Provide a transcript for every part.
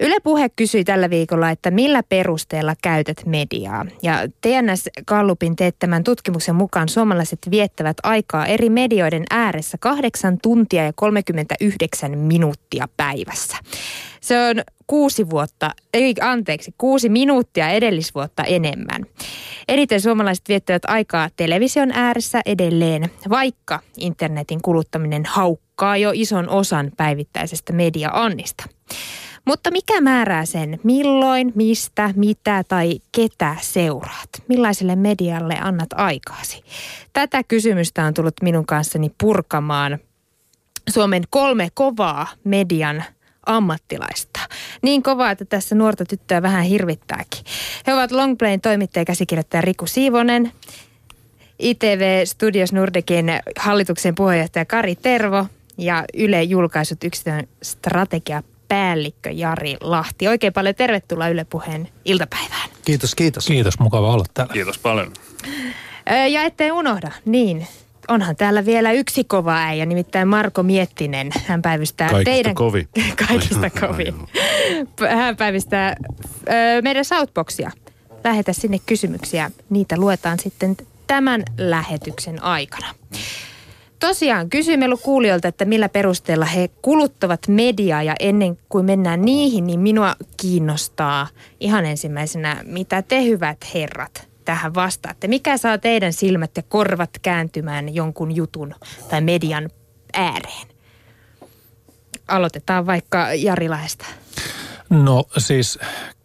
Yle Puhe kysyi tällä viikolla, että millä perusteella käytät mediaa. Ja TNS Gallupin teettämän tutkimuksen mukaan suomalaiset viettävät aikaa eri medioiden ääressä 8 tuntia ja 39 minuuttia päivässä. Se on kuusi vuotta, ei anteeksi, kuusi minuuttia edellisvuotta enemmän. Eniten suomalaiset viettävät aikaa television ääressä edelleen, vaikka internetin kuluttaminen haukkaa jo ison osan päivittäisestä media-annista. Mutta mikä määrää sen, milloin, mistä, mitä tai ketä seuraat? Millaiselle medialle annat aikaasi? Tätä kysymystä on tullut minun kanssani purkamaan Suomen kolme kovaa median ammattilaista. Niin kovaa, että tässä nuorta tyttöä vähän hirvittääkin. He ovat Longplayn toimittaja ja käsikirjoittaja Riku Siivonen, ITV Studios Nordikin hallituksen puheenjohtaja Kari Tervo ja Yle julkaisut yksityinen strategia päällikkö Jari Lahti. Oikein paljon tervetuloa Yle Puheen iltapäivään. Kiitos, kiitos. Kiitos, mukava olla täällä. Kiitos paljon. Ja ettei unohda, niin onhan täällä vielä yksi kova äijä, nimittäin Marko Miettinen. Hän päivystää Kaikista teidän... kovi. Kaikista kovin. Hän päivystää ö, meidän Southboxia. Lähetä sinne kysymyksiä. Niitä luetaan sitten tämän lähetyksen aikana. Tosiaan kysyimme kuulijoilta, että millä perusteella he kuluttavat mediaa ja ennen kuin mennään niihin, niin minua kiinnostaa ihan ensimmäisenä, mitä te hyvät herrat tähän vastaatte. Mikä saa teidän silmät ja korvat kääntymään jonkun jutun tai median ääreen? Aloitetaan vaikka Jari Laesta. No siis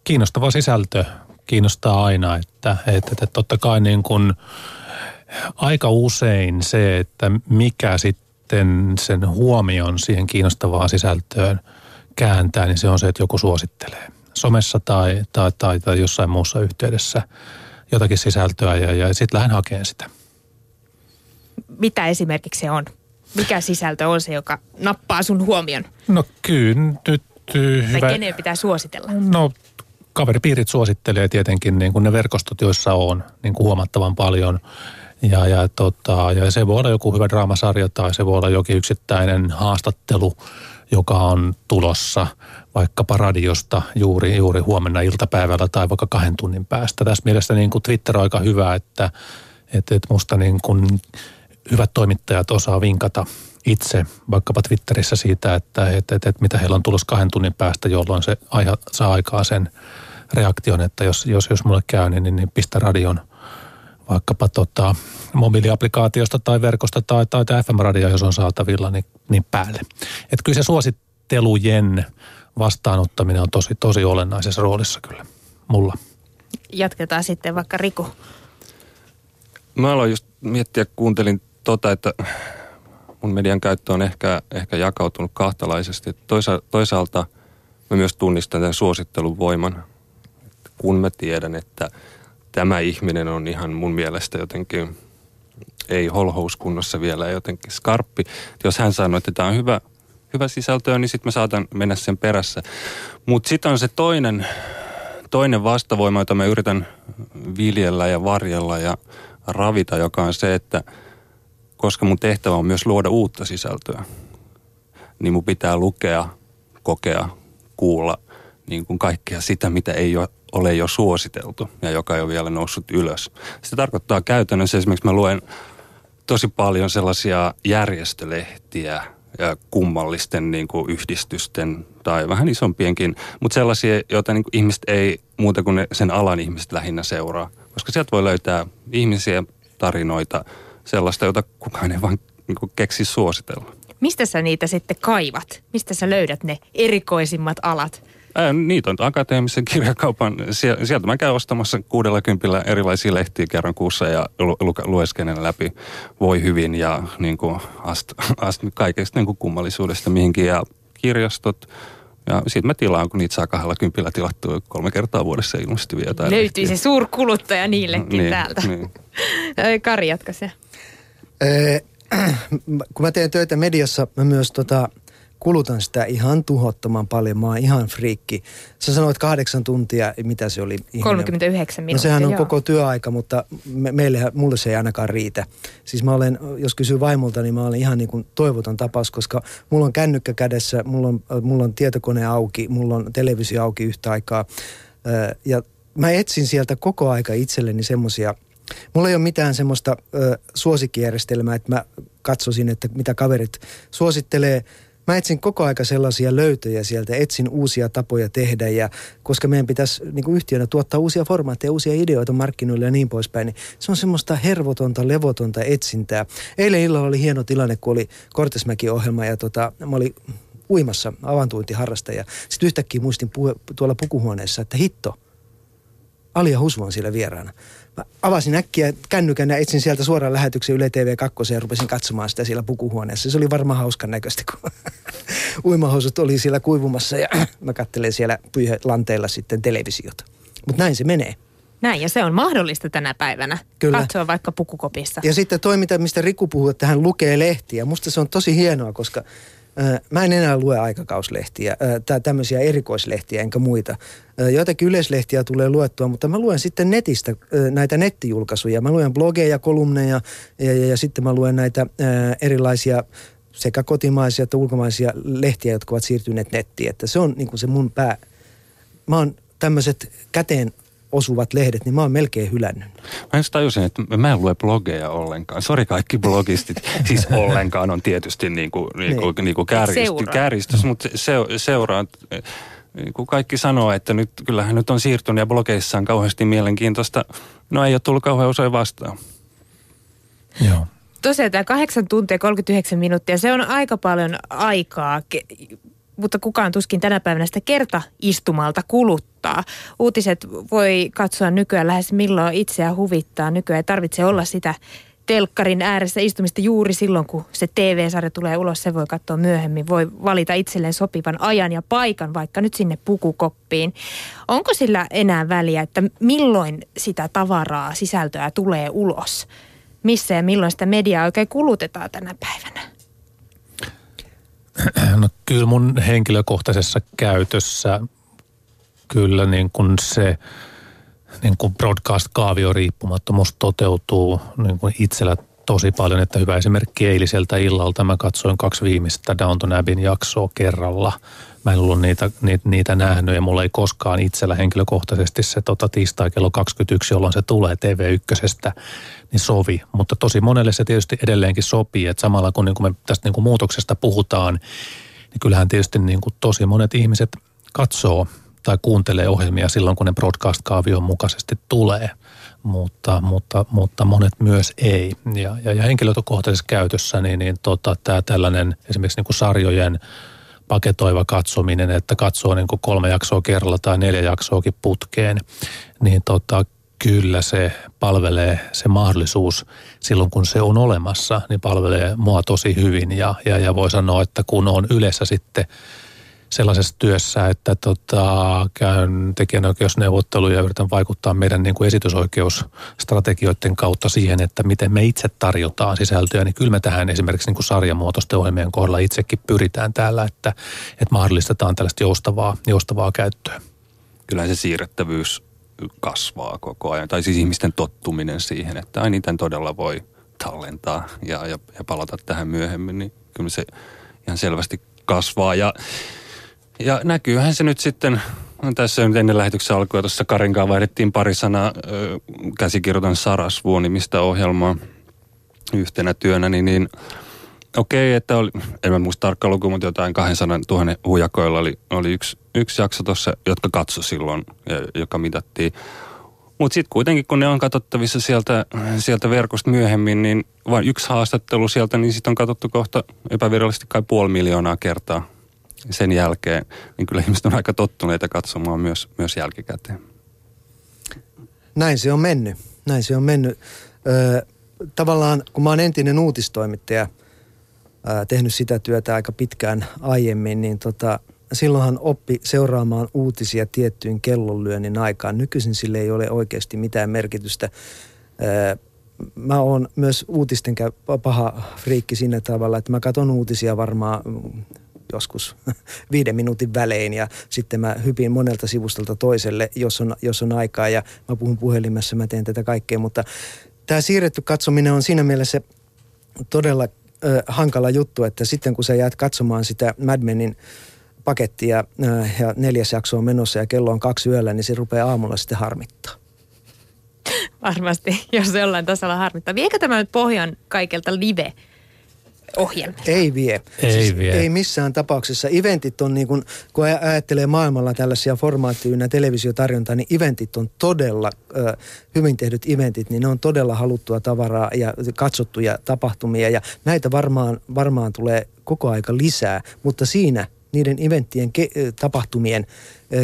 kiinnostava sisältö kiinnostaa aina, että, että, että totta kai niin kuin aika usein se, että mikä sitten sen huomion siihen kiinnostavaan sisältöön kääntää, niin se on se, että joku suosittelee somessa tai, tai, tai, tai jossain muussa yhteydessä jotakin sisältöä ja, ja sitten lähden hakemaan sitä. Mitä esimerkiksi se on? Mikä sisältö on se, joka nappaa sun huomion? No kyllä nyt hyvä. Tai kenen pitää suositella? No kaveripiirit suosittelee tietenkin niin kuin ne verkostot, joissa on niin kuin huomattavan paljon. Ja, ja, tota, ja se voi olla joku hyvä draamasarja tai se voi olla jokin yksittäinen haastattelu, joka on tulossa vaikkapa radiosta juuri, juuri huomenna iltapäivällä tai vaikka kahden tunnin päästä. Tässä mielessä niin kuin Twitter on aika hyvä, että, että, että musta niin kuin hyvät toimittajat osaa vinkata itse vaikkapa Twitterissä siitä, että, että, että, että mitä heillä on tulossa kahden tunnin päästä, jolloin se aiha, saa aikaa sen reaktion, että jos, jos, jos mulle käy, niin, niin, niin pistä radion vaikkapa tota, mobiiliaplikaatiosta tai verkosta tai, tai, tai FM-radio, jos on saatavilla, niin, niin päälle. Että kyllä se suosittelujen vastaanottaminen on tosi, tosi olennaisessa roolissa kyllä mulla. Jatketaan sitten vaikka Riku. Mä aloin just miettiä, kuuntelin tota, että mun median käyttö on ehkä, ehkä jakautunut kahtalaisesti. Toisa, toisaalta mä myös tunnistan tämän suosittelun voiman. Kun mä tiedän, että tämä ihminen on ihan mun mielestä jotenkin ei holhouskunnossa vielä jotenkin skarppi. Jos hän sanoo, että tämä on hyvä, hyvä sisältöä, niin sitten mä saatan mennä sen perässä. Mutta sitten on se toinen, toinen vastavoima, jota mä yritän viljellä ja varjella ja ravita, joka on se, että koska mun tehtävä on myös luoda uutta sisältöä, niin mun pitää lukea, kokea, kuulla niin kuin kaikkea sitä, mitä ei ole jo suositeltu ja joka ei ole vielä noussut ylös. Se tarkoittaa käytännössä esimerkiksi mä luen tosi paljon sellaisia järjestölehtiä ja kummallisten niin kuin yhdistysten tai vähän isompienkin, mutta sellaisia, joita niin kuin ihmiset ei muuta kuin ne, sen alan ihmiset lähinnä seuraa. Koska sieltä voi löytää ihmisiä, tarinoita, sellaista, jota kukaan ei vaan niin kuin keksi suositella. Mistä sä niitä sitten kaivat? Mistä sä löydät ne erikoisimmat alat? Ää, niitä on akateemisen kirjakaupan. Sieltä mä käyn ostamassa kuudella kympillä erilaisia lehtiä kerran kuussa ja lu- lu- lueskenen läpi voi hyvin ja niin kuin ast, ast, kaikesta niin kuin kummallisuudesta mihinkin. Ja kirjastot, ja sitten mä tilaan, kun niitä saa kahdella kympillä tilattua kolme kertaa vuodessa ilmeisesti vielä. Löytyy lehtiä. se suurkuluttaja niillekin niin, täältä. Niin. Kari, jatka se. Kun mä teen töitä mediassa, mä myös tota, kulutan sitä ihan tuhottoman paljon. Mä oon ihan friikki. Sä sanoit kahdeksan tuntia, mitä se oli? 39 minuuttia, No sehän on joo. koko työaika, mutta me, meille, mulle se ei ainakaan riitä. Siis mä olen, jos kysyy vaimolta, niin mä olen ihan niin kuin toivoton tapaus, koska mulla on kännykkä kädessä, mulla on, mulla on tietokone auki, mulla on televisio auki yhtä aikaa. Ö, Ja mä etsin sieltä koko aika itselleni semmoisia, mulla ei ole mitään semmoista ö, suosikkijärjestelmää, että mä katsoisin, että mitä kaverit suosittelee. Mä etsin koko aika sellaisia löytöjä sieltä, etsin uusia tapoja tehdä ja koska meidän pitäisi niin kuin yhtiönä tuottaa uusia formaatteja, uusia ideoita markkinoille ja niin poispäin, niin se on semmoista hervotonta, levotonta etsintää. Eilen illalla oli hieno tilanne, kun oli Kortesmäki-ohjelma ja tota, mä olin uimassa avantuintiharrastaja. Sitten yhtäkkiä muistin puhe, tuolla pukuhuoneessa, että hitto, Alia Husvo on siellä vieraana. Mä avasin äkkiä kännykän ja etsin sieltä suoraan lähetyksen Yle TV 2 ja rupesin katsomaan sitä siellä pukuhuoneessa. Se oli varmaan hauskan näköistä, kun uimahousut oli siellä kuivumassa ja mä katselen siellä lanteilla sitten televisiota. Mutta näin se menee. Näin, ja se on mahdollista tänä päivänä. Kyllä. Katsoa vaikka pukukopissa. Ja sitten toi, mitä, mistä Riku puhuu, että hän lukee lehtiä. Musta se on tosi hienoa, koska mä en enää lue aikakauslehtiä, tai tämmöisiä erikoislehtiä enkä muita. Joitakin yleislehtiä tulee luettua, mutta mä luen sitten netistä näitä nettijulkaisuja. Mä luen blogeja, kolumneja ja, ja, ja sitten mä luen näitä erilaisia sekä kotimaisia että ulkomaisia lehtiä, jotka ovat siirtyneet nettiin. Että se on niin kuin se mun pää. Mä oon tämmöiset käteen osuvat lehdet, niin mä oon melkein hylännyt. Mä en tajusin, että mä en lue blogeja ollenkaan. Sori kaikki blogistit. Siis ollenkaan on tietysti niin kuin, niin kuin, niin kuin kärjistys, Seuraa. kärjistys, mutta se, seuraa. Niin kuin kaikki sanoo, että nyt, kyllähän nyt on siirtynyt ja blogeissa on kauheasti mielenkiintoista. No ei ole tullut kauhean usein vastaan. Joo. Tosiaan tämä 8 tuntia 39 minuuttia, se on aika paljon aikaa, mutta kukaan tuskin tänä päivänä sitä kertaistumalta kuluttaa. Uutiset voi katsoa nykyään lähes milloin itseä huvittaa. Nykyään ei tarvitse olla sitä telkkarin ääressä istumista juuri silloin, kun se TV-sarja tulee ulos. Se voi katsoa myöhemmin. Voi valita itselleen sopivan ajan ja paikan, vaikka nyt sinne pukukoppiin. Onko sillä enää väliä, että milloin sitä tavaraa, sisältöä tulee ulos? Missä ja milloin sitä mediaa oikein kulutetaan tänä päivänä? No kyllä mun henkilökohtaisessa käytössä kyllä niin kuin se niin kuin broadcast-kaavio riippumattomuus toteutuu niin kuin itsellä tosi paljon, että hyvä esimerkki eiliseltä illalta. Mä katsoin kaksi viimeistä Downton Abbeyn jaksoa kerralla. Mä en ollut niitä, niitä, niitä nähnyt ja mulla ei koskaan itsellä henkilökohtaisesti se tota, tiistai kello 21, jolloin se tulee TV1, niin sovi. Mutta tosi monelle se tietysti edelleenkin sopii, että samalla kun, niin kuin me tästä niin kuin muutoksesta puhutaan, niin kyllähän tietysti niin kuin tosi monet ihmiset katsoo tai kuuntelee ohjelmia silloin, kun ne broadcast-kaavion mukaisesti tulee, mutta, mutta, mutta monet myös ei. Ja, ja, ja henkilökohtaisessa käytössä niin, niin tota, tämä tällainen esimerkiksi niin kuin sarjojen paketoiva katsominen, että katsoo niin kuin kolme jaksoa kerralla tai neljä jaksoakin putkeen, niin tota, kyllä se palvelee se mahdollisuus. Silloin, kun se on olemassa, niin palvelee mua tosi hyvin ja, ja, ja voi sanoa, että kun on yleensä sitten sellaisessa työssä, että tota, käyn tekijänoikeusneuvotteluja ja yritän vaikuttaa meidän niin kuin esitysoikeusstrategioiden kautta siihen, että miten me itse tarjotaan sisältöä, niin kyllä me tähän esimerkiksi niin kuin sarjamuotoisten ohjelmien kohdalla itsekin pyritään täällä, että, että mahdollistetaan tällaista joustavaa, joustavaa käyttöä. Kyllähän se siirrettävyys kasvaa koko ajan. Tai siis ihmisten tottuminen siihen, että ai niitä todella voi tallentaa ja, ja, ja palata tähän myöhemmin, niin kyllä se ihan selvästi kasvaa. Ja, ja näkyyhän se nyt sitten, tässä nyt ennen lähetyksen alkua tuossa Karinkaan vaihdettiin pari sanaa käsikirjoitan Sarasvuo-nimistä ohjelmaa yhtenä työnä, niin, niin okei, että oli, en mä muista tarkkaan lukua, mutta jotain 200 000 hujakoilla oli, oli yksi, yksi jakso tuossa, jotka katso silloin, joka mitattiin. Mutta sitten kuitenkin, kun ne on katsottavissa sieltä, sieltä verkosta myöhemmin, niin vain yksi haastattelu sieltä, niin sitten on katsottu kohta epävirallisesti kai puoli miljoonaa kertaa sen jälkeen. Niin kyllä ihmiset on aika tottuneita katsomaan myös, myös jälkikäteen. Näin se on mennyt. Näin se on mennyt. Öö, tavallaan, kun mä oon entinen uutistoimittaja, ää, tehnyt sitä työtä aika pitkään aiemmin, niin tota, silloinhan oppi seuraamaan uutisia tiettyyn kellonlyönnin aikaan. Nykyisin sille ei ole oikeasti mitään merkitystä. Öö, mä oon myös uutisten paha friikki siinä tavalla, että mä katson uutisia varmaan joskus viiden minuutin välein ja sitten mä hypin monelta sivustolta toiselle, jos on, jos on aikaa ja mä puhun puhelimessa, mä teen tätä kaikkea, mutta tämä siirretty katsominen on siinä mielessä todella ö, hankala juttu, että sitten kun sä jäät katsomaan sitä Mad Menin pakettia ö, ja neljäs jakso on menossa ja kello on kaksi yöllä, niin se rupeaa aamulla sitten harmittaa. Varmasti, jos jollain tasolla harmittaa. Viekö tämä nyt pohjan kaikelta live ohjelmia? Ei vie. Ei siis vie. Ei missään tapauksessa. Eventit on niin kuin, kun ajattelee maailmalla tällaisia formaattiina televisiotarjontaa, niin eventit on todella, hyvin tehdyt eventit, niin ne on todella haluttua tavaraa ja katsottuja tapahtumia. Ja näitä varmaan, varmaan tulee koko aika lisää, mutta siinä niiden eventtien ke- tapahtumien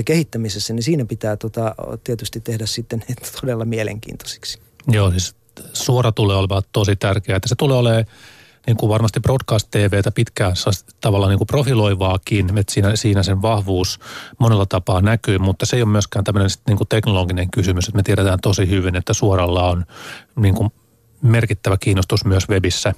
kehittämisessä, niin siinä pitää tota, tietysti tehdä sitten todella mielenkiintoisiksi. Joo, siis suora tulee olemaan tosi tärkeää, että se tulee olemaan niin kuin varmasti broadcast-TVtä pitkään tavalla niin kuin profiloivaakin, että siinä, siinä sen vahvuus monella tapaa näkyy, mutta se ei ole myöskään tämmöinen niin kuin teknologinen kysymys, että me tiedetään tosi hyvin, että suoralla on niin kuin merkittävä kiinnostus myös webissä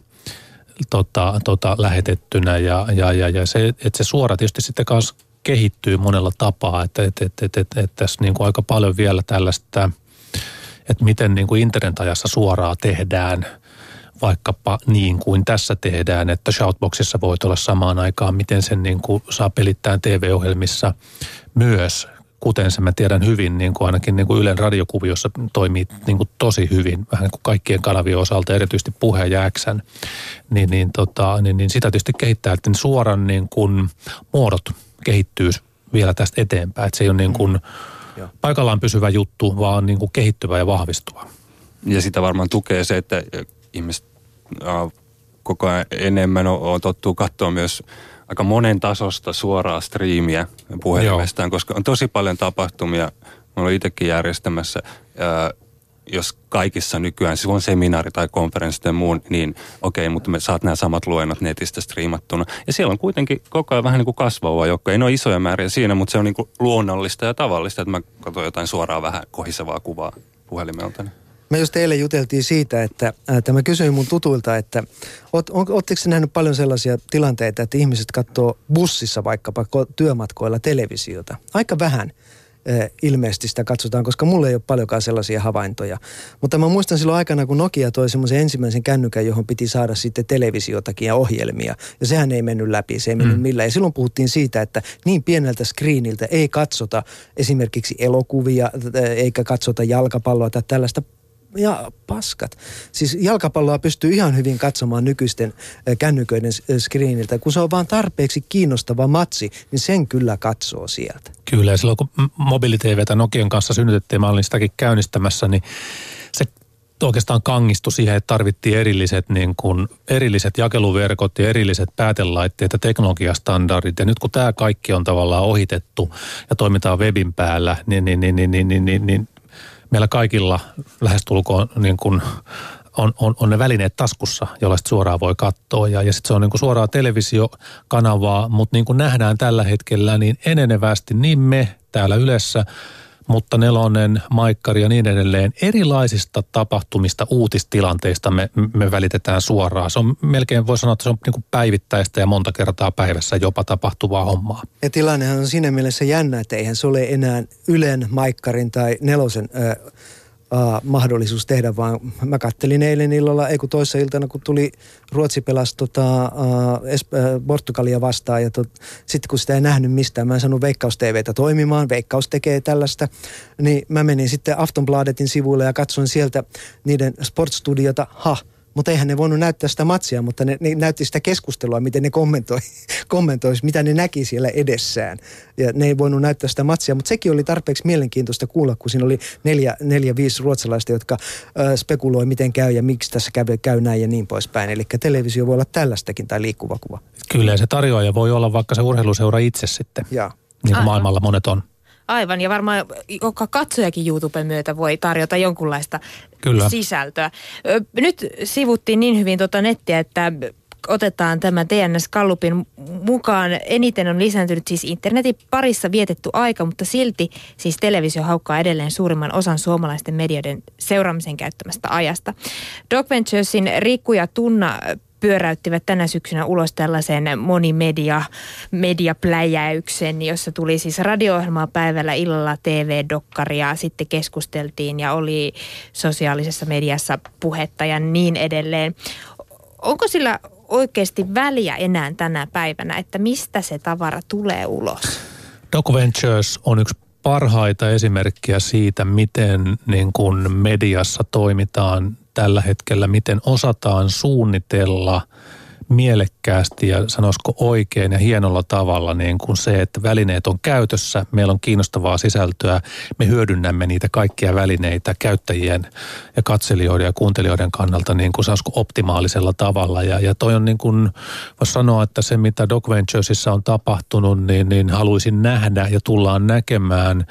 tota, tota, lähetettynä ja, ja, ja, ja se, että se suora tietysti sitten kanssa kehittyy monella tapaa, että, että, että, että, että, että tässä niin kuin aika paljon vielä tällaista, että miten niin kuin internetajassa suoraa tehdään – vaikkapa niin kuin tässä tehdään, että Shoutboxissa voi olla samaan aikaan, miten sen niin kuin saa pelittää TV-ohjelmissa myös, kuten se mä tiedän hyvin, niin kuin ainakin niin kuin Ylen radiokuviossa toimii niin kuin tosi hyvin, vähän niin kuin kaikkien kanavien osalta, erityisesti puhe ja äksän, niin, niin, tota, niin, niin sitä tietysti kehittää, että suoran niin kuin muodot kehittyy vielä tästä eteenpäin, että se ei ole niin kuin mm. paikallaan pysyvä juttu, vaan niin kuin kehittyvä ja vahvistuva. Ja sitä varmaan tukee se, että ihmiset koko ajan enemmän on, tottuu katsoa myös aika monen tasosta suoraa striimiä puhelimestaan, Joo. koska on tosi paljon tapahtumia. Mä olen itsekin järjestämässä, ää, jos kaikissa nykyään, siis on seminaari tai konferenssi tai muun, niin okei, okay, mutta me saat nämä samat luennot netistä striimattuna. Ja siellä on kuitenkin koko ajan vähän niin kuin kasvava joukko. Ei ole isoja määriä siinä, mutta se on niin kuin luonnollista ja tavallista, että mä katson jotain suoraan vähän kohisevaa kuvaa puhelimelta. Me just eilen juteltiin siitä, että, että mä kysyin mun tutuilta, että ootteko nähnyt paljon sellaisia tilanteita, että ihmiset katsoo bussissa vaikkapa työmatkoilla televisiota? Aika vähän ilmeisesti sitä katsotaan, koska mulla ei ole paljonkaan sellaisia havaintoja. Mutta mä muistan silloin aikana, kun Nokia toi semmoisen ensimmäisen kännykän, johon piti saada sitten televisiotakin ja ohjelmia. Ja sehän ei mennyt läpi, se ei mennyt mm. millään. Ja silloin puhuttiin siitä, että niin pieneltä screeniltä ei katsota esimerkiksi elokuvia, eikä katsota jalkapalloa tai tällaista ja paskat. Siis jalkapalloa pystyy ihan hyvin katsomaan nykyisten kännyköiden screeniltä. Kun se on vaan tarpeeksi kiinnostava matsi, niin sen kyllä katsoo sieltä. Kyllä, ja silloin kun mobiili-TVtä Nokian kanssa synnytettiin, mä olin sitäkin käynnistämässä, niin se oikeastaan kangistui siihen, että tarvittiin erilliset, niin kuin, erilliset jakeluverkot ja erilliset päätelaitteet ja teknologiastandardit. Ja nyt kun tämä kaikki on tavallaan ohitettu ja toimitaan webin päällä, niin, niin, niin, niin, niin, niin, niin, niin meillä kaikilla lähestulkoon niin kuin on, on, on ne välineet taskussa, joilla suoraan voi katsoa. Ja, ja sitten se on niin kuin suoraa televisiokanavaa, mutta niin kuin nähdään tällä hetkellä, niin enenevästi niin me täällä Ylessä – mutta nelonen, maikkari ja niin edelleen. Erilaisista tapahtumista, uutistilanteista me, me välitetään suoraan. Se on melkein, voi sanoa, että se on niin päivittäistä ja monta kertaa päivässä jopa tapahtuvaa hommaa. Ja tilannehan on siinä mielessä jännä, että eihän se ole enää Ylen, maikkarin tai nelosen... Ö, uh, mahdollisuus tehdä, vaan mä kattelin eilen illalla, ei kun toissa iltana, kun tuli Ruotsi pelasi tota, uh, Portugalia vastaan ja sitten kun sitä ei nähnyt mistään, mä en saanut Veikkaus TVtä toimimaan, Veikkaus tekee tällaista, niin mä menin sitten Aftonbladetin sivuille ja katsoin sieltä niiden sportstudiota, ha, mutta eihän ne voinut näyttää sitä matsia, mutta ne, ne näytti sitä keskustelua, miten ne kommentoi, kommentoisi, mitä ne näki siellä edessään. Ja ne ei voinut näyttää sitä matsia, mutta sekin oli tarpeeksi mielenkiintoista kuulla, kun siinä oli neljä, neljä viisi ruotsalaista, jotka ö, spekuloi, miten käy ja miksi tässä käy, käy näin ja niin poispäin. Eli televisio voi olla tällaistakin tai liikkuva kuva. Kyllä, se tarjoaja voi olla vaikka se urheiluseura itse sitten. Ja. Niin kuin maailmalla monet on. Aivan, ja varmaan joka katsojakin YouTuben myötä voi tarjota jonkunlaista Kyllä. sisältöä. Nyt sivuttiin niin hyvin tuota nettiä, että otetaan tämä TNS Kallupin mukaan. Eniten on lisääntynyt siis internetin parissa vietetty aika, mutta silti siis televisio haukkaa edelleen suurimman osan suomalaisten medioiden seuraamisen käyttämästä ajasta. Doc Venturesin Riku ja Tunna pyöräyttivät tänä syksynä ulos tällaisen monimedia mediapläjäyksen, jossa tuli siis radio-ohjelmaa päivällä, illalla TV-dokkaria, sitten keskusteltiin ja oli sosiaalisessa mediassa puhetta ja niin edelleen. Onko sillä oikeasti väliä enää tänä päivänä, että mistä se tavara tulee ulos? Doc Ventures on yksi parhaita esimerkkejä siitä, miten niin kuin mediassa toimitaan tällä hetkellä, miten osataan suunnitella – mielekkäästi ja sanoisiko oikein ja hienolla tavalla niin kuin se, että välineet on käytössä, meillä on kiinnostavaa sisältöä, me hyödynnämme niitä kaikkia välineitä käyttäjien ja katselijoiden ja kuuntelijoiden kannalta niin kuin sanoisiko optimaalisella tavalla. Ja, ja toi on niin kuin, voisi sanoa, että se mitä Doc Venturesissa on tapahtunut, niin, niin haluaisin nähdä ja tullaan näkemään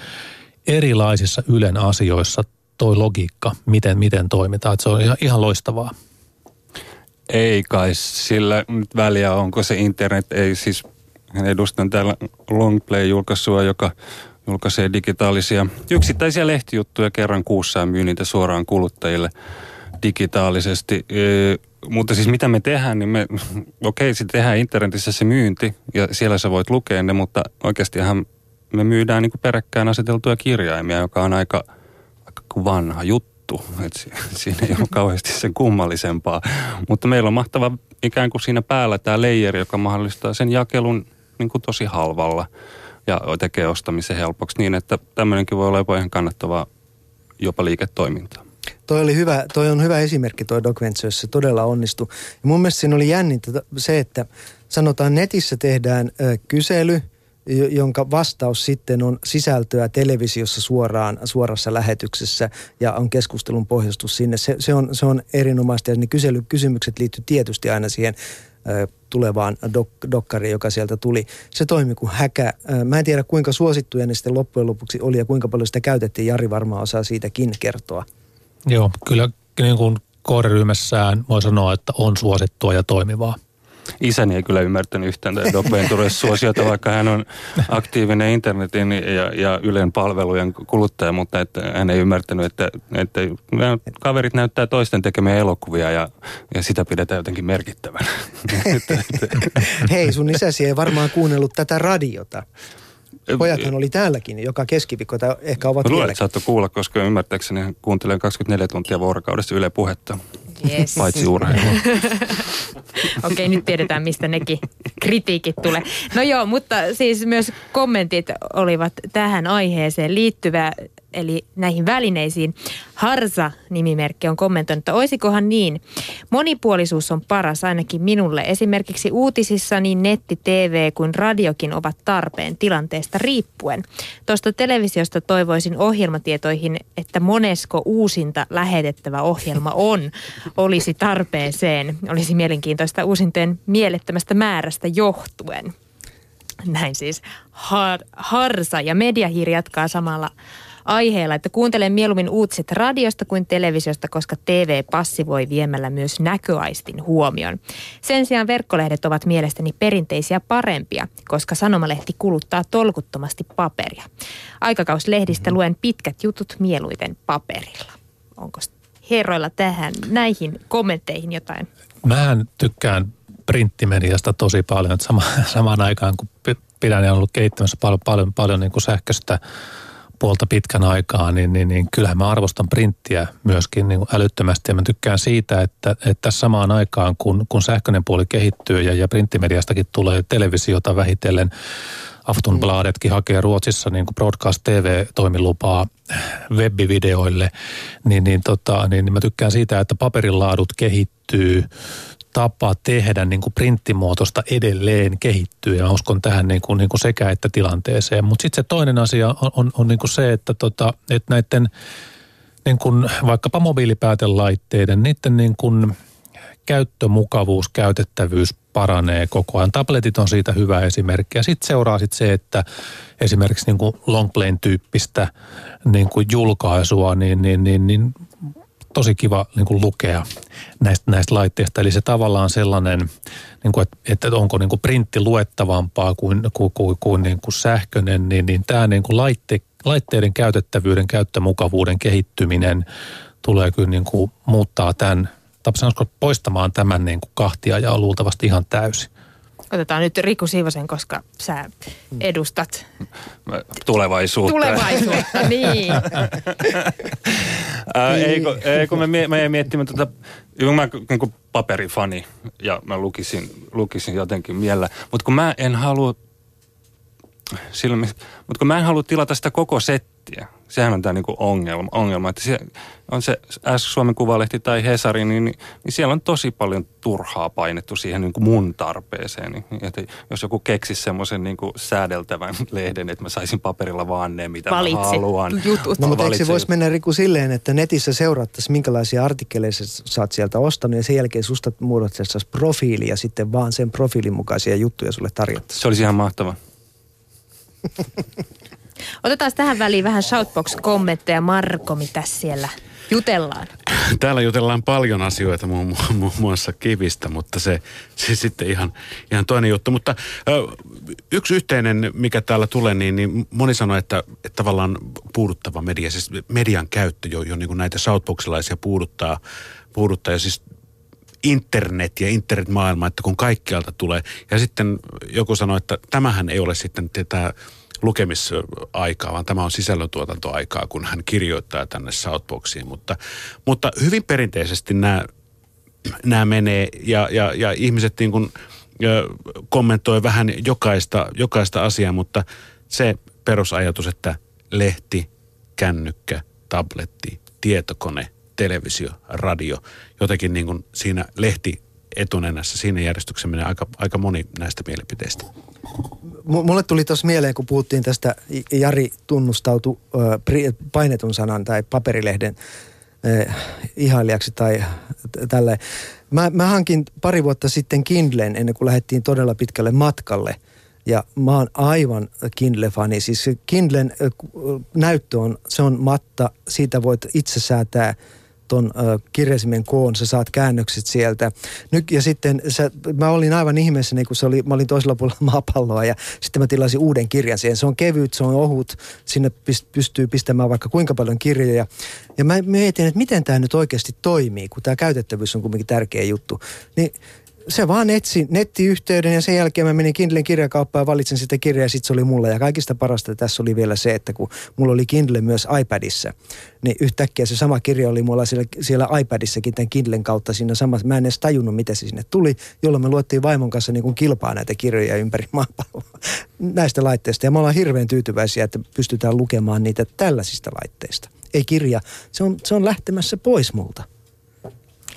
erilaisissa Ylen asioissa toi logiikka, miten, miten toimitaan. Että se on ihan, ihan loistavaa. Ei kai sillä nyt väliä, onko se internet, ei siis edustan täällä Longplay-julkaisua, joka julkaisee digitaalisia yksittäisiä lehtijuttuja kerran kuussa ja myy niitä suoraan kuluttajille digitaalisesti. E, mutta siis mitä me tehdään, niin me, okei, okay, tehdään internetissä se myynti ja siellä sä voit lukea ne, mutta oikeastihan me myydään niin peräkkään aseteltuja kirjaimia, joka on aika, aika vanha juttu juttu. Et siinä ei ole kauheasti sen kummallisempaa. Mutta meillä on mahtava ikään kuin siinä päällä tämä leijeri, joka mahdollistaa sen jakelun niin kuin tosi halvalla ja tekee ostamisen helpoksi niin, että tämmöinenkin voi olla jopa ihan kannattavaa jopa liiketoimintaa. Toi, oli hyvä, toi on hyvä esimerkki toi Doc Ventures, se todella onnistui. Ja mun mielestä siinä oli jännintä se, että sanotaan netissä tehdään ö, kysely – jonka vastaus sitten on sisältöä televisiossa suoraan, suorassa lähetyksessä ja on keskustelun pohjastus sinne. Se, se, on, se on erinomaista ja ne kysely, kysymykset liittyy tietysti aina siihen ö, tulevaan dok, dokkariin, joka sieltä tuli. Se toimi kuin häkä. Mä en tiedä kuinka suosittuja ne sitten loppujen lopuksi oli ja kuinka paljon sitä käytettiin. Jari varmaan osaa siitäkin kertoa. Joo, kyllä niin kuin kohderyhmässään voi sanoa, että on suosittua ja toimivaa. Isäni ei kyllä ymmärtänyt yhtään tätä Doc suosiota, vaikka hän on aktiivinen internetin ja, ja Ylen palvelujen kuluttaja, mutta että hän ei ymmärtänyt, että, että kaverit näyttää toisten tekemiä elokuvia ja, ja sitä pidetään jotenkin merkittävänä. Hei, sun isäsi ei varmaan kuunnellut tätä radiota. Pojathan oli täälläkin joka keskiviikko, tai ehkä ovat luulen, että kuulla, koska ymmärtääkseni kuuntelen 24 tuntia vuorokaudessa Yle puhetta. Yes. Paitsi urheilua. Okei, nyt tiedetään, mistä nekin kritiikit tulee. No joo, mutta siis myös kommentit olivat tähän aiheeseen liittyvä eli näihin välineisiin. Harsa-nimimerkki on kommentoinut, että oisikohan niin. Monipuolisuus on paras ainakin minulle. Esimerkiksi uutisissa niin netti, TV kuin radiokin ovat tarpeen tilanteesta riippuen. Tuosta televisiosta toivoisin ohjelmatietoihin, että monesko uusinta lähetettävä ohjelma on, olisi tarpeeseen. Olisi mielenkiintoista uusintojen mielettömästä määrästä johtuen. Näin siis har, Harsa ja Mediahiiri jatkaa samalla aiheella, että kuuntelen mieluummin uutiset radiosta kuin televisiosta, koska TV passivoi viemällä myös näköaistin huomion. Sen sijaan verkkolehdet ovat mielestäni perinteisiä parempia, koska sanomalehti kuluttaa tolkuttomasti paperia. Aikakauslehdistä luen pitkät jutut mieluiten paperilla. Onko herroilla tähän näihin kommentteihin jotain? Mähän tykkään printtimediasta tosi paljon. Sama, samaan aikaan kun pidän ja ollut kehittämässä paljon, paljon, paljon niin kuin sähköistä puolta pitkän aikaa, niin, niin, niin kyllähän mä arvostan printtiä myöskin niin älyttömästi. Ja mä tykkään siitä, että, että samaan aikaan, kun, kun sähköinen puoli kehittyy ja, ja printtimediastakin tulee televisiota vähitellen, Aftonbladetkin hakee Ruotsissa niin kuin broadcast TV-toimilupaa webbivideoille, niin, niin, tota, niin, niin mä tykkään siitä, että paperilaadut kehittyy tapa tehdä niin kuin printtimuotoista edelleen kehittyy ja uskon tähän niin kuin, niin kuin sekä että tilanteeseen. Mutta sitten se toinen asia on, on, on niin kuin se, että, tota, että näiden niin kuin vaikkapa mobiilipäätelaitteiden, niiden niin kuin käyttömukavuus, käytettävyys paranee koko ajan. Tabletit on siitä hyvä esimerkki. Ja sitten seuraa sit se, että esimerkiksi niin kuin longplain-tyyppistä niin kuin julkaisua, niin, niin, niin, niin tosi kiva niin kuin lukea näistä, näistä laitteista. Eli se tavallaan sellainen, niin kuin, että, että onko niin kuin printti luettavampaa kuin, kuin, kuin, kuin, niin kuin sähköinen, niin, niin tämä niin kuin laitte, laitteiden käytettävyyden, käyttömukavuuden kehittyminen tulee kyllä niin kuin muuttaa tämän tai poistamaan tämän niin kuin kahtia ja luultavasti ihan täysin. Otetaan nyt Riku Siivosen, koska sä edustat tulevaisuutta. Tulevaisuutta, niin. Ää, ei, kun, ei, kun me, me miettimme tätä, tota, mä niin kuin paperifani ja mä lukisin, lukisin jotenkin miellä, mutta kun mä en halua, silloin, mutta kun mä en halua tilata sitä koko settiä, sehän on tämä niinku ongelma, ongelma, että se on se S-Suomen Kuvalehti tai Hesari, niin, niin, niin siellä on tosi paljon turhaa painettu siihen niin kuin mun tarpeeseen. Niin, että jos joku keksisi semmoisen niin kuin säädeltävän lehden, että mä saisin paperilla vaan ne, mitä Valitsi mä haluan. jutut. No, mutta eikö se voisi mennä Riku silleen, että netissä seurattaisiin, minkälaisia artikkeleja sä oot sieltä ostanut ja sen jälkeen susta muodostettaisiin profiili ja sitten vaan sen profiilin mukaisia juttuja sulle tarjottaisiin. Se olisi ihan mahtava. Otetaan tähän väliin vähän Shoutbox-kommentteja. Marko, mitä siellä jutellaan? Täällä jutellaan paljon asioita, muun, muun muassa kivistä, mutta se, se sitten ihan, ihan toinen juttu. Mutta ö, yksi yhteinen, mikä täällä tulee, niin, niin moni sanoi, että, että tavallaan puuduttava media, siis median käyttö jo, jo niin kuin näitä shoutboxilaisia puuduttaa, puuduttaa ja siis internet ja internetmaailma, että kun kaikkialta tulee. Ja sitten joku sanoi, että tämähän ei ole sitten tätä lukemisaikaa, vaan tämä on sisällöntuotantoaikaa, kun hän kirjoittaa tänne Southboxiin. Mutta, mutta hyvin perinteisesti nämä, nämä menee ja, ja, ja ihmiset niin kuin, kommentoi vähän jokaista, jokaista asiaa, mutta se perusajatus, että lehti, kännykkä, tabletti, tietokone, televisio, radio, jotenkin niin kuin siinä lehti etunenässä, siinä järjestyksessä menee aika, aika moni näistä mielipiteistä. Mulle tuli tuossa mieleen, kun puhuttiin tästä, Jari tunnustautu painetun sanan tai paperilehden ihailijaksi tai tällä. Mä, mä hankin pari vuotta sitten Kindlen ennen kuin lähdettiin todella pitkälle matkalle. Ja mä oon aivan Kindle-fani. Siis Kindlen näyttö on, se on matta, siitä voit itse säätää – ton kirjasimen koon, sä saat käännökset sieltä. Nyt, ja sitten sä, mä olin aivan ihmeessä, kun se oli, mä olin toisella puolella maapalloa ja sitten mä tilasin uuden kirjan siihen. Se on kevyt, se on ohut, sinne pystyy pistämään vaikka kuinka paljon kirjoja. Ja mä mietin, että miten tämä nyt oikeasti toimii, kun tämä käytettävyys on kuitenkin tärkeä juttu. Niin se vaan etsi nettiyhteyden ja sen jälkeen mä menin Kindlen kirjakauppaan ja valitsin sitä kirjaa ja sitten se oli mulla. Ja kaikista parasta tässä oli vielä se, että kun mulla oli Kindle myös iPadissa, niin yhtäkkiä se sama kirja oli mulla siellä, siellä iPadissakin tämän Kindlen kautta siinä samassa. Mä en edes tajunnut, mitä se sinne tuli, jolloin me luettiin vaimon kanssa niin kuin kilpaa näitä kirjoja ympäri maapalloa näistä laitteista. Ja me ollaan hirveän tyytyväisiä, että pystytään lukemaan niitä tällaisista laitteista. Ei kirja, se on, se on lähtemässä pois multa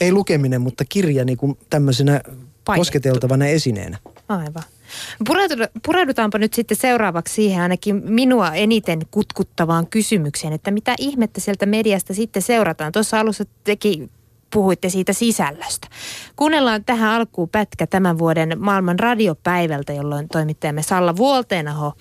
ei lukeminen, mutta kirja niin kuin tämmöisenä Painettu. kosketeltavana esineenä. Aivan. Pureudutaanpa nyt sitten seuraavaksi siihen ainakin minua eniten kutkuttavaan kysymykseen, että mitä ihmettä sieltä mediasta sitten seurataan. Tuossa alussa teki puhuitte siitä sisällöstä. Kuunnellaan tähän alkuun pätkä tämän vuoden maailman radiopäivältä, jolloin toimittajamme Salla Vuolteenaho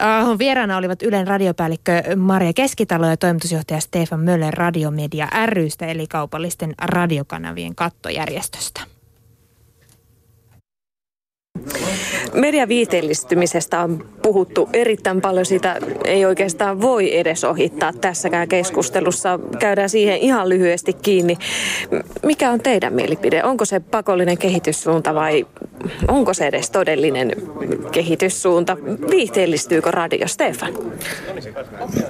Ahon vieraana olivat Ylen radiopäällikkö Maria Keskitalo ja toimitusjohtaja Stefan Möller Radiomedia rystä eli kaupallisten radiokanavien kattojärjestöstä. Mediaviiteellistymisestä on puhuttu erittäin paljon. Sitä ei oikeastaan voi edes ohittaa tässäkään keskustelussa. Käydään siihen ihan lyhyesti kiinni. Mikä on teidän mielipide? Onko se pakollinen kehityssuunta vai onko se edes todellinen kehityssuunta? Viihteellistyykö radio, Stefan?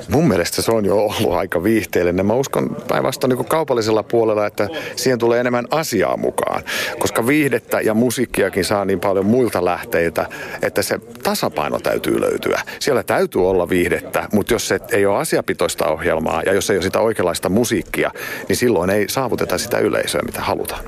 Mun mielestä se on jo ollut aika viihteellinen. Mä uskon päinvastoin niin kaupallisella puolella, että siihen tulee enemmän asiaa mukaan. Koska viihdettä ja musiikkiakin saa niin paljon muilta lähteiltä, että se tasapaino täytyy löytyä. Siellä täytyy olla viihdettä, mutta jos se ei ole asiapitoista ohjelmaa ja jos ei ole sitä oikeanlaista musiikkia, niin silloin ei saavuteta sitä yleisöä, mitä halutaan.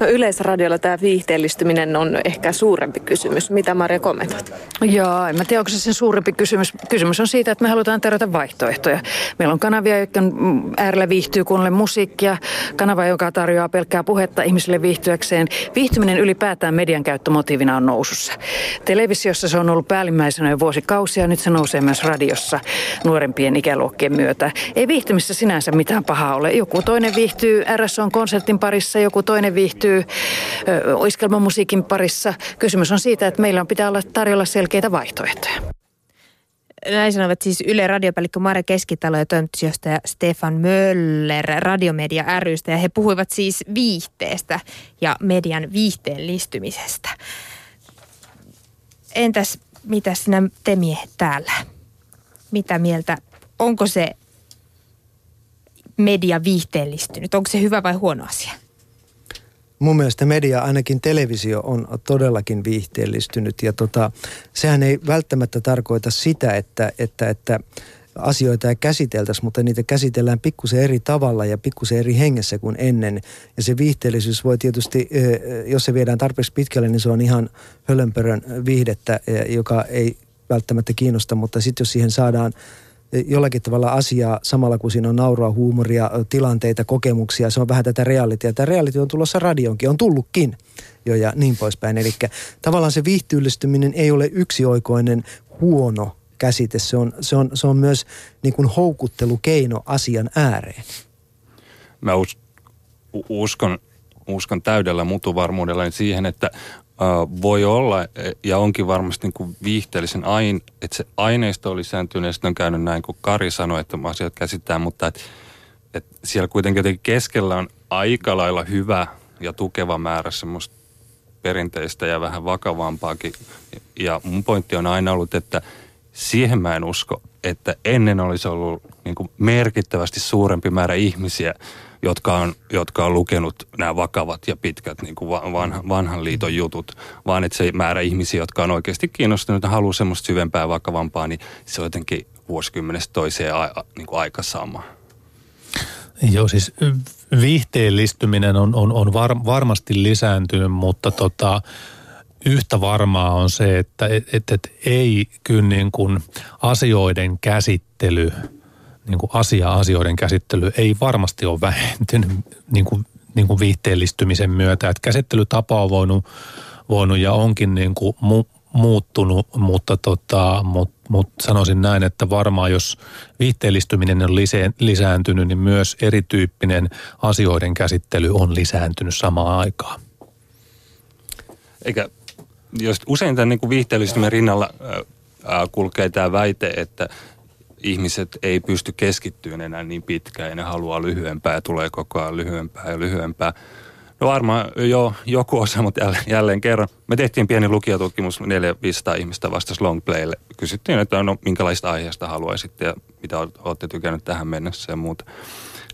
No yleisradiolla tämä viihteellistyminen on ehkä suurempi kysymys. Mitä Maria kommentoit? Joo, en mä tiedä, onko se sen suurempi kysymys. Kysymys on siitä, että me halutaan tarjota vaihtoehtoja. Meillä on kanavia, jotka äärellä viihtyy kuunnelle musiikkia. Kanava, joka tarjoaa pelkkää puhetta ihmisille viihtyäkseen. Viihtyminen ylipäätään median käyttömotiivina on nousussa. Televisiossa se on ollut päällimmäisenä jo vuosikausia, nyt se nousee myös radiossa nuorempien ikäluokkien myötä. Ei viihtymissä sinänsä mitään pahaa ole. Joku toinen viihtyy RSO-konsertin parissa, joku toinen viihtyy oiskelmamusiikin parissa. Kysymys on siitä, että meillä pitää olla tarjolla selkeitä vaihtoehtoja. näin sanovat siis Yle radiopäällikkö Mare Keskitalo ja toimitusjohtaja Stefan Möller Radiomedia rystä. Ja he puhuivat siis viihteestä ja median viihteellistymisestä. Entäs mitä sinä te miehet täällä? Mitä mieltä, onko se media viihteellistynyt? Onko se hyvä vai huono asia? Mun mielestä media, ainakin televisio, on todellakin viihteellistynyt. Ja tota, sehän ei välttämättä tarkoita sitä, että, että, että asioita ei käsiteltäisi, mutta niitä käsitellään pikkusen eri tavalla ja pikkusen eri hengessä kuin ennen. Ja se viihteellisyys voi tietysti, jos se viedään tarpeeksi pitkälle, niin se on ihan hölönpörön viihdettä, joka ei välttämättä kiinnosta, mutta sitten jos siihen saadaan jollakin tavalla asiaa samalla kun siinä on nauraa, huumoria, tilanteita, kokemuksia. Se on vähän tätä realitia. Tämä reality on tulossa radionkin, on tullutkin jo ja niin poispäin. Eli tavallaan se viihtyylistyminen ei ole yksioikoinen huono käsite. Se on, se on, se on myös niin kuin houkuttelukeino asian ääreen. Mä us, uskon, uskon täydellä mutuvarmuudella siihen, että voi olla ja onkin varmasti niin viihteellisen ain, että se aineisto oli lisääntynyt ja sitten on käynyt näin kuin Kari sanoi, että asiat käsittää, mutta että, että siellä kuitenkin keskellä on aika lailla hyvä ja tukeva määrä semmoista perinteistä ja vähän vakavampaakin. Ja mun pointti on aina ollut, että siihen mä en usko, että ennen olisi ollut niin merkittävästi suurempi määrä ihmisiä, jotka on, jotka on lukenut nämä vakavat ja pitkät niin kuin vanhan, vanhan liiton jutut, vaan että se määrä ihmisiä, jotka on oikeasti kiinnostuneita ja haluaa semmoista syvempää ja vakavampaa, niin se on jotenkin vuosikymmenestä toiseen a, niin kuin aika sama. Joo, siis viihteellistyminen on, on, on var, varmasti lisääntynyt, mutta tota, yhtä varmaa on se, että et, et, et ei kyllä niin kuin asioiden käsittely – niin kuin asia-asioiden käsittely ei varmasti ole vähentynyt niin kuin, niin kuin viihteellistymisen myötä. Että käsittelytapa on voinut, voinut ja onkin niin kuin mu, muuttunut, mutta tota, mut, mut sanoisin näin, että varmaan jos viihteellistyminen on lisääntynyt, niin myös erityyppinen asioiden käsittely on lisääntynyt samaan aikaan. Eikä, jos usein tämän niin kuin viihteellistymisen rinnalla kulkee tämä väite, että ihmiset ei pysty keskittymään enää niin pitkään ja ne haluaa lyhyempää ja tulee koko ajan lyhyempää ja lyhyempää. No varmaan jo joku osa, mutta jälleen, jälleen kerran. Me tehtiin pieni lukijatutkimus, 400 ihmistä vastasi longplaylle. Kysyttiin, että no, minkälaista aiheesta haluaisitte ja mitä olette tykännyt tähän mennessä ja muuta.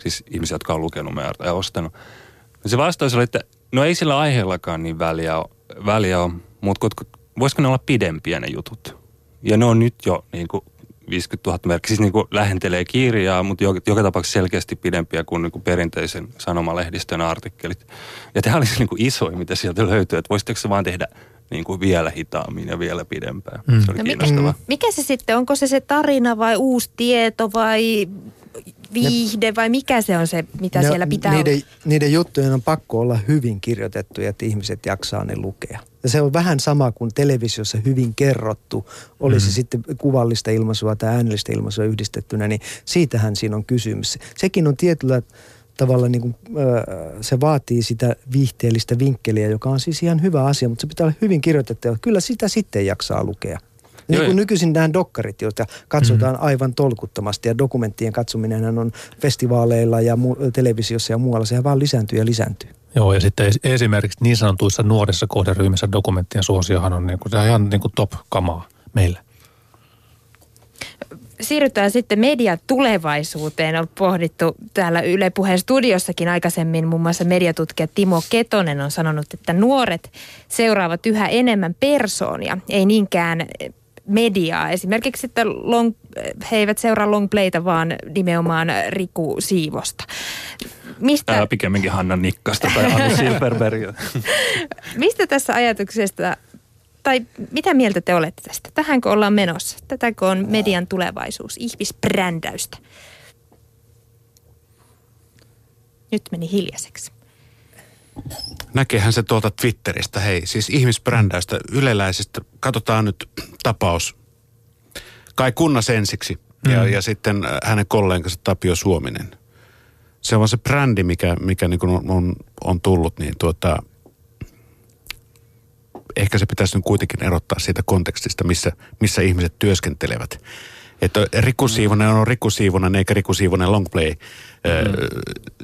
Siis ihmisiä, jotka on lukenut meiltä ja ostanut. Ja se vastaus oli, että no ei sillä aiheellakaan niin väliä ole, väliä ole mutta voisiko ne olla pidempiä ne jutut? Ja ne on nyt jo niin kuin 50 000 merkkiä, siis niin kuin lähentelee kirjaa, mutta joka, joka tapauksessa selkeästi pidempiä kuin, niin kuin perinteisen sanomalehdistön artikkelit. Ja tämä olisi niin kuin isoin, mitä sieltä löytyy, että voisitteko se vaan tehdä niin kuin vielä hitaammin ja vielä pidempään. Mm. Se oli no kiinnostavaa. Mikä, mikä se sitten, onko se se tarina vai uusi tieto vai viihde vai mikä se on se, mitä ne, siellä pitää niiden, olla? Niiden juttujen on pakko olla hyvin kirjoitettuja, että ihmiset jaksaa ne lukea. Ja se on vähän sama kuin televisiossa hyvin kerrottu, olisi mm. sitten kuvallista ilmaisua tai äänellistä ilmaisua yhdistettynä, niin siitähän siinä on kysymys. Sekin on tietyllä tavalla niin kuin, se vaatii sitä viihteellistä vinkkeliä, joka on siis ihan hyvä asia, mutta se pitää olla hyvin kirjoitettu. Kyllä sitä sitten jaksaa lukea. Niin kuin nykyisin nämä dokkarit, joita katsotaan mm-hmm. aivan tolkuttomasti ja dokumenttien katsominen on festivaaleilla ja mu- televisiossa ja muualla, sehän vaan lisääntyy ja lisääntyy. Joo, ja sitten esimerkiksi niin sanotuissa nuorissa kohderyhmissä dokumenttien suosiohan on niin kuin, se on ihan niin kuin top-kamaa meille. Siirrytään sitten media tulevaisuuteen. On pohdittu täällä Yle Puheen studiossakin aikaisemmin. Muun muassa mediatutkija Timo Ketonen on sanonut, että nuoret seuraavat yhä enemmän persoonia, ei niinkään mediaa. Esimerkiksi, että long, he eivät seuraa longplayta, vaan nimenomaan Riku Siivosta. Mistä... Ää, pikemminkin Hanna Nikkasta tai Anni Silverbergia. Mistä tässä ajatuksesta, tai mitä mieltä te olette tästä? Tähänkö ollaan menossa? Tätäkö on median tulevaisuus, ihmisbrändäystä? Nyt meni hiljaiseksi. Näkehän se tuolta Twitteristä, hei, siis ihmisbrändäystä, yleläisistä, katsotaan nyt tapaus. Kai Kunnas ensiksi ja, mm. ja sitten hänen kollegansa Tapio Suominen. Se on se brändi, mikä, mikä niin kuin on, on, on tullut, niin tuota, ehkä se pitäisi nyt kuitenkin erottaa siitä kontekstista, missä, missä ihmiset työskentelevät. Että Riku Siivonen on Riku Siivonen eikä Riku Siivonen longplay mm.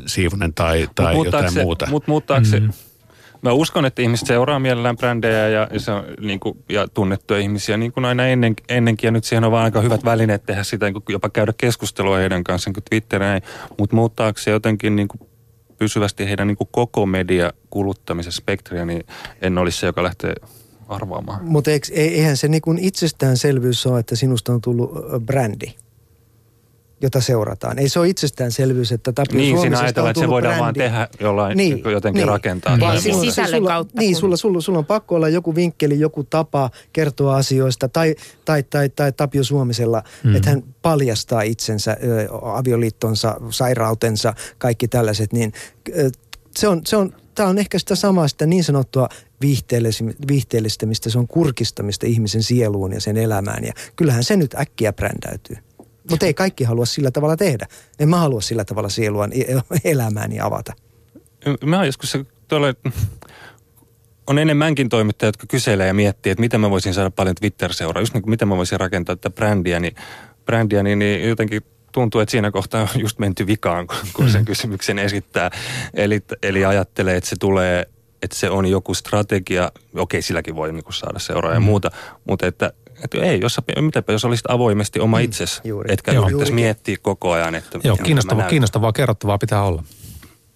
Siivonen tai, tai mut jotain se, muuta. Mutta muuttaako mm. se, Mä uskon, että ihmiset seuraa mielellään brändejä ja, ja, se on, niin kuin, ja tunnettuja ihmisiä niin kuin aina ennen, ennenkin. Ja nyt siihen on vaan aika hyvät välineet tehdä sitä, niin kuin jopa käydä keskustelua heidän kanssaan niin kuin Twitter Mutta muuttaako se jotenkin niin kuin pysyvästi heidän niin kuin koko media kuluttamisen spektriä, niin en olisi se, joka lähtee arvaamaan. Mutta eihän se niin itsestäänselvyys ole, että sinusta on tullut brändi jota seurataan. Ei se ole itsestäänselvyys, että Tapio Niin, siinä ajatellaan, että se voidaan brändi. vaan tehdä jollain, niin, jotenkin niin. rakentaa. Vaan siis sisällön sulla, kautta. Niin, sulla, sulla, sulla on pakko olla joku vinkkeli, joku tapa kertoa asioista. Tai, tai, tai, tai Tapio Suomisella, mm. että hän paljastaa itsensä, avioliittonsa, sairautensa, kaikki tällaiset. Niin se on, se on, tämä on ehkä sitä samaa, sitä niin sanottua viihteellistämistä, se on kurkistamista ihmisen sieluun ja sen elämään. Ja kyllähän se nyt äkkiä brändäytyy. Mutta ei kaikki halua sillä tavalla tehdä. En mä halua sillä tavalla sielua elämääni avata. Mä oon joskus tuolla, on enemmänkin toimittajia, jotka kyselee ja miettii, että miten mä voisin saada paljon Twitter-seuraa. Just niin kuin miten mä voisin rakentaa tätä brändiä, niin, brändiä, niin, niin jotenkin tuntuu, että siinä kohtaa on just menty vikaan, kun sen mm. kysymyksen esittää. Eli, eli ajattelee, että se tulee, että se on joku strategia. Okei, silläkin voi niin saada seuraa ja mm. muuta, mutta että että ei, jos, mitäpä jos olisit avoimesti oma mm, itsesi, juuri. etkä yrittäisi miettiä koko ajan. Että Joo, kiinnostavaa, kiinnostavaa kerrottavaa pitää olla.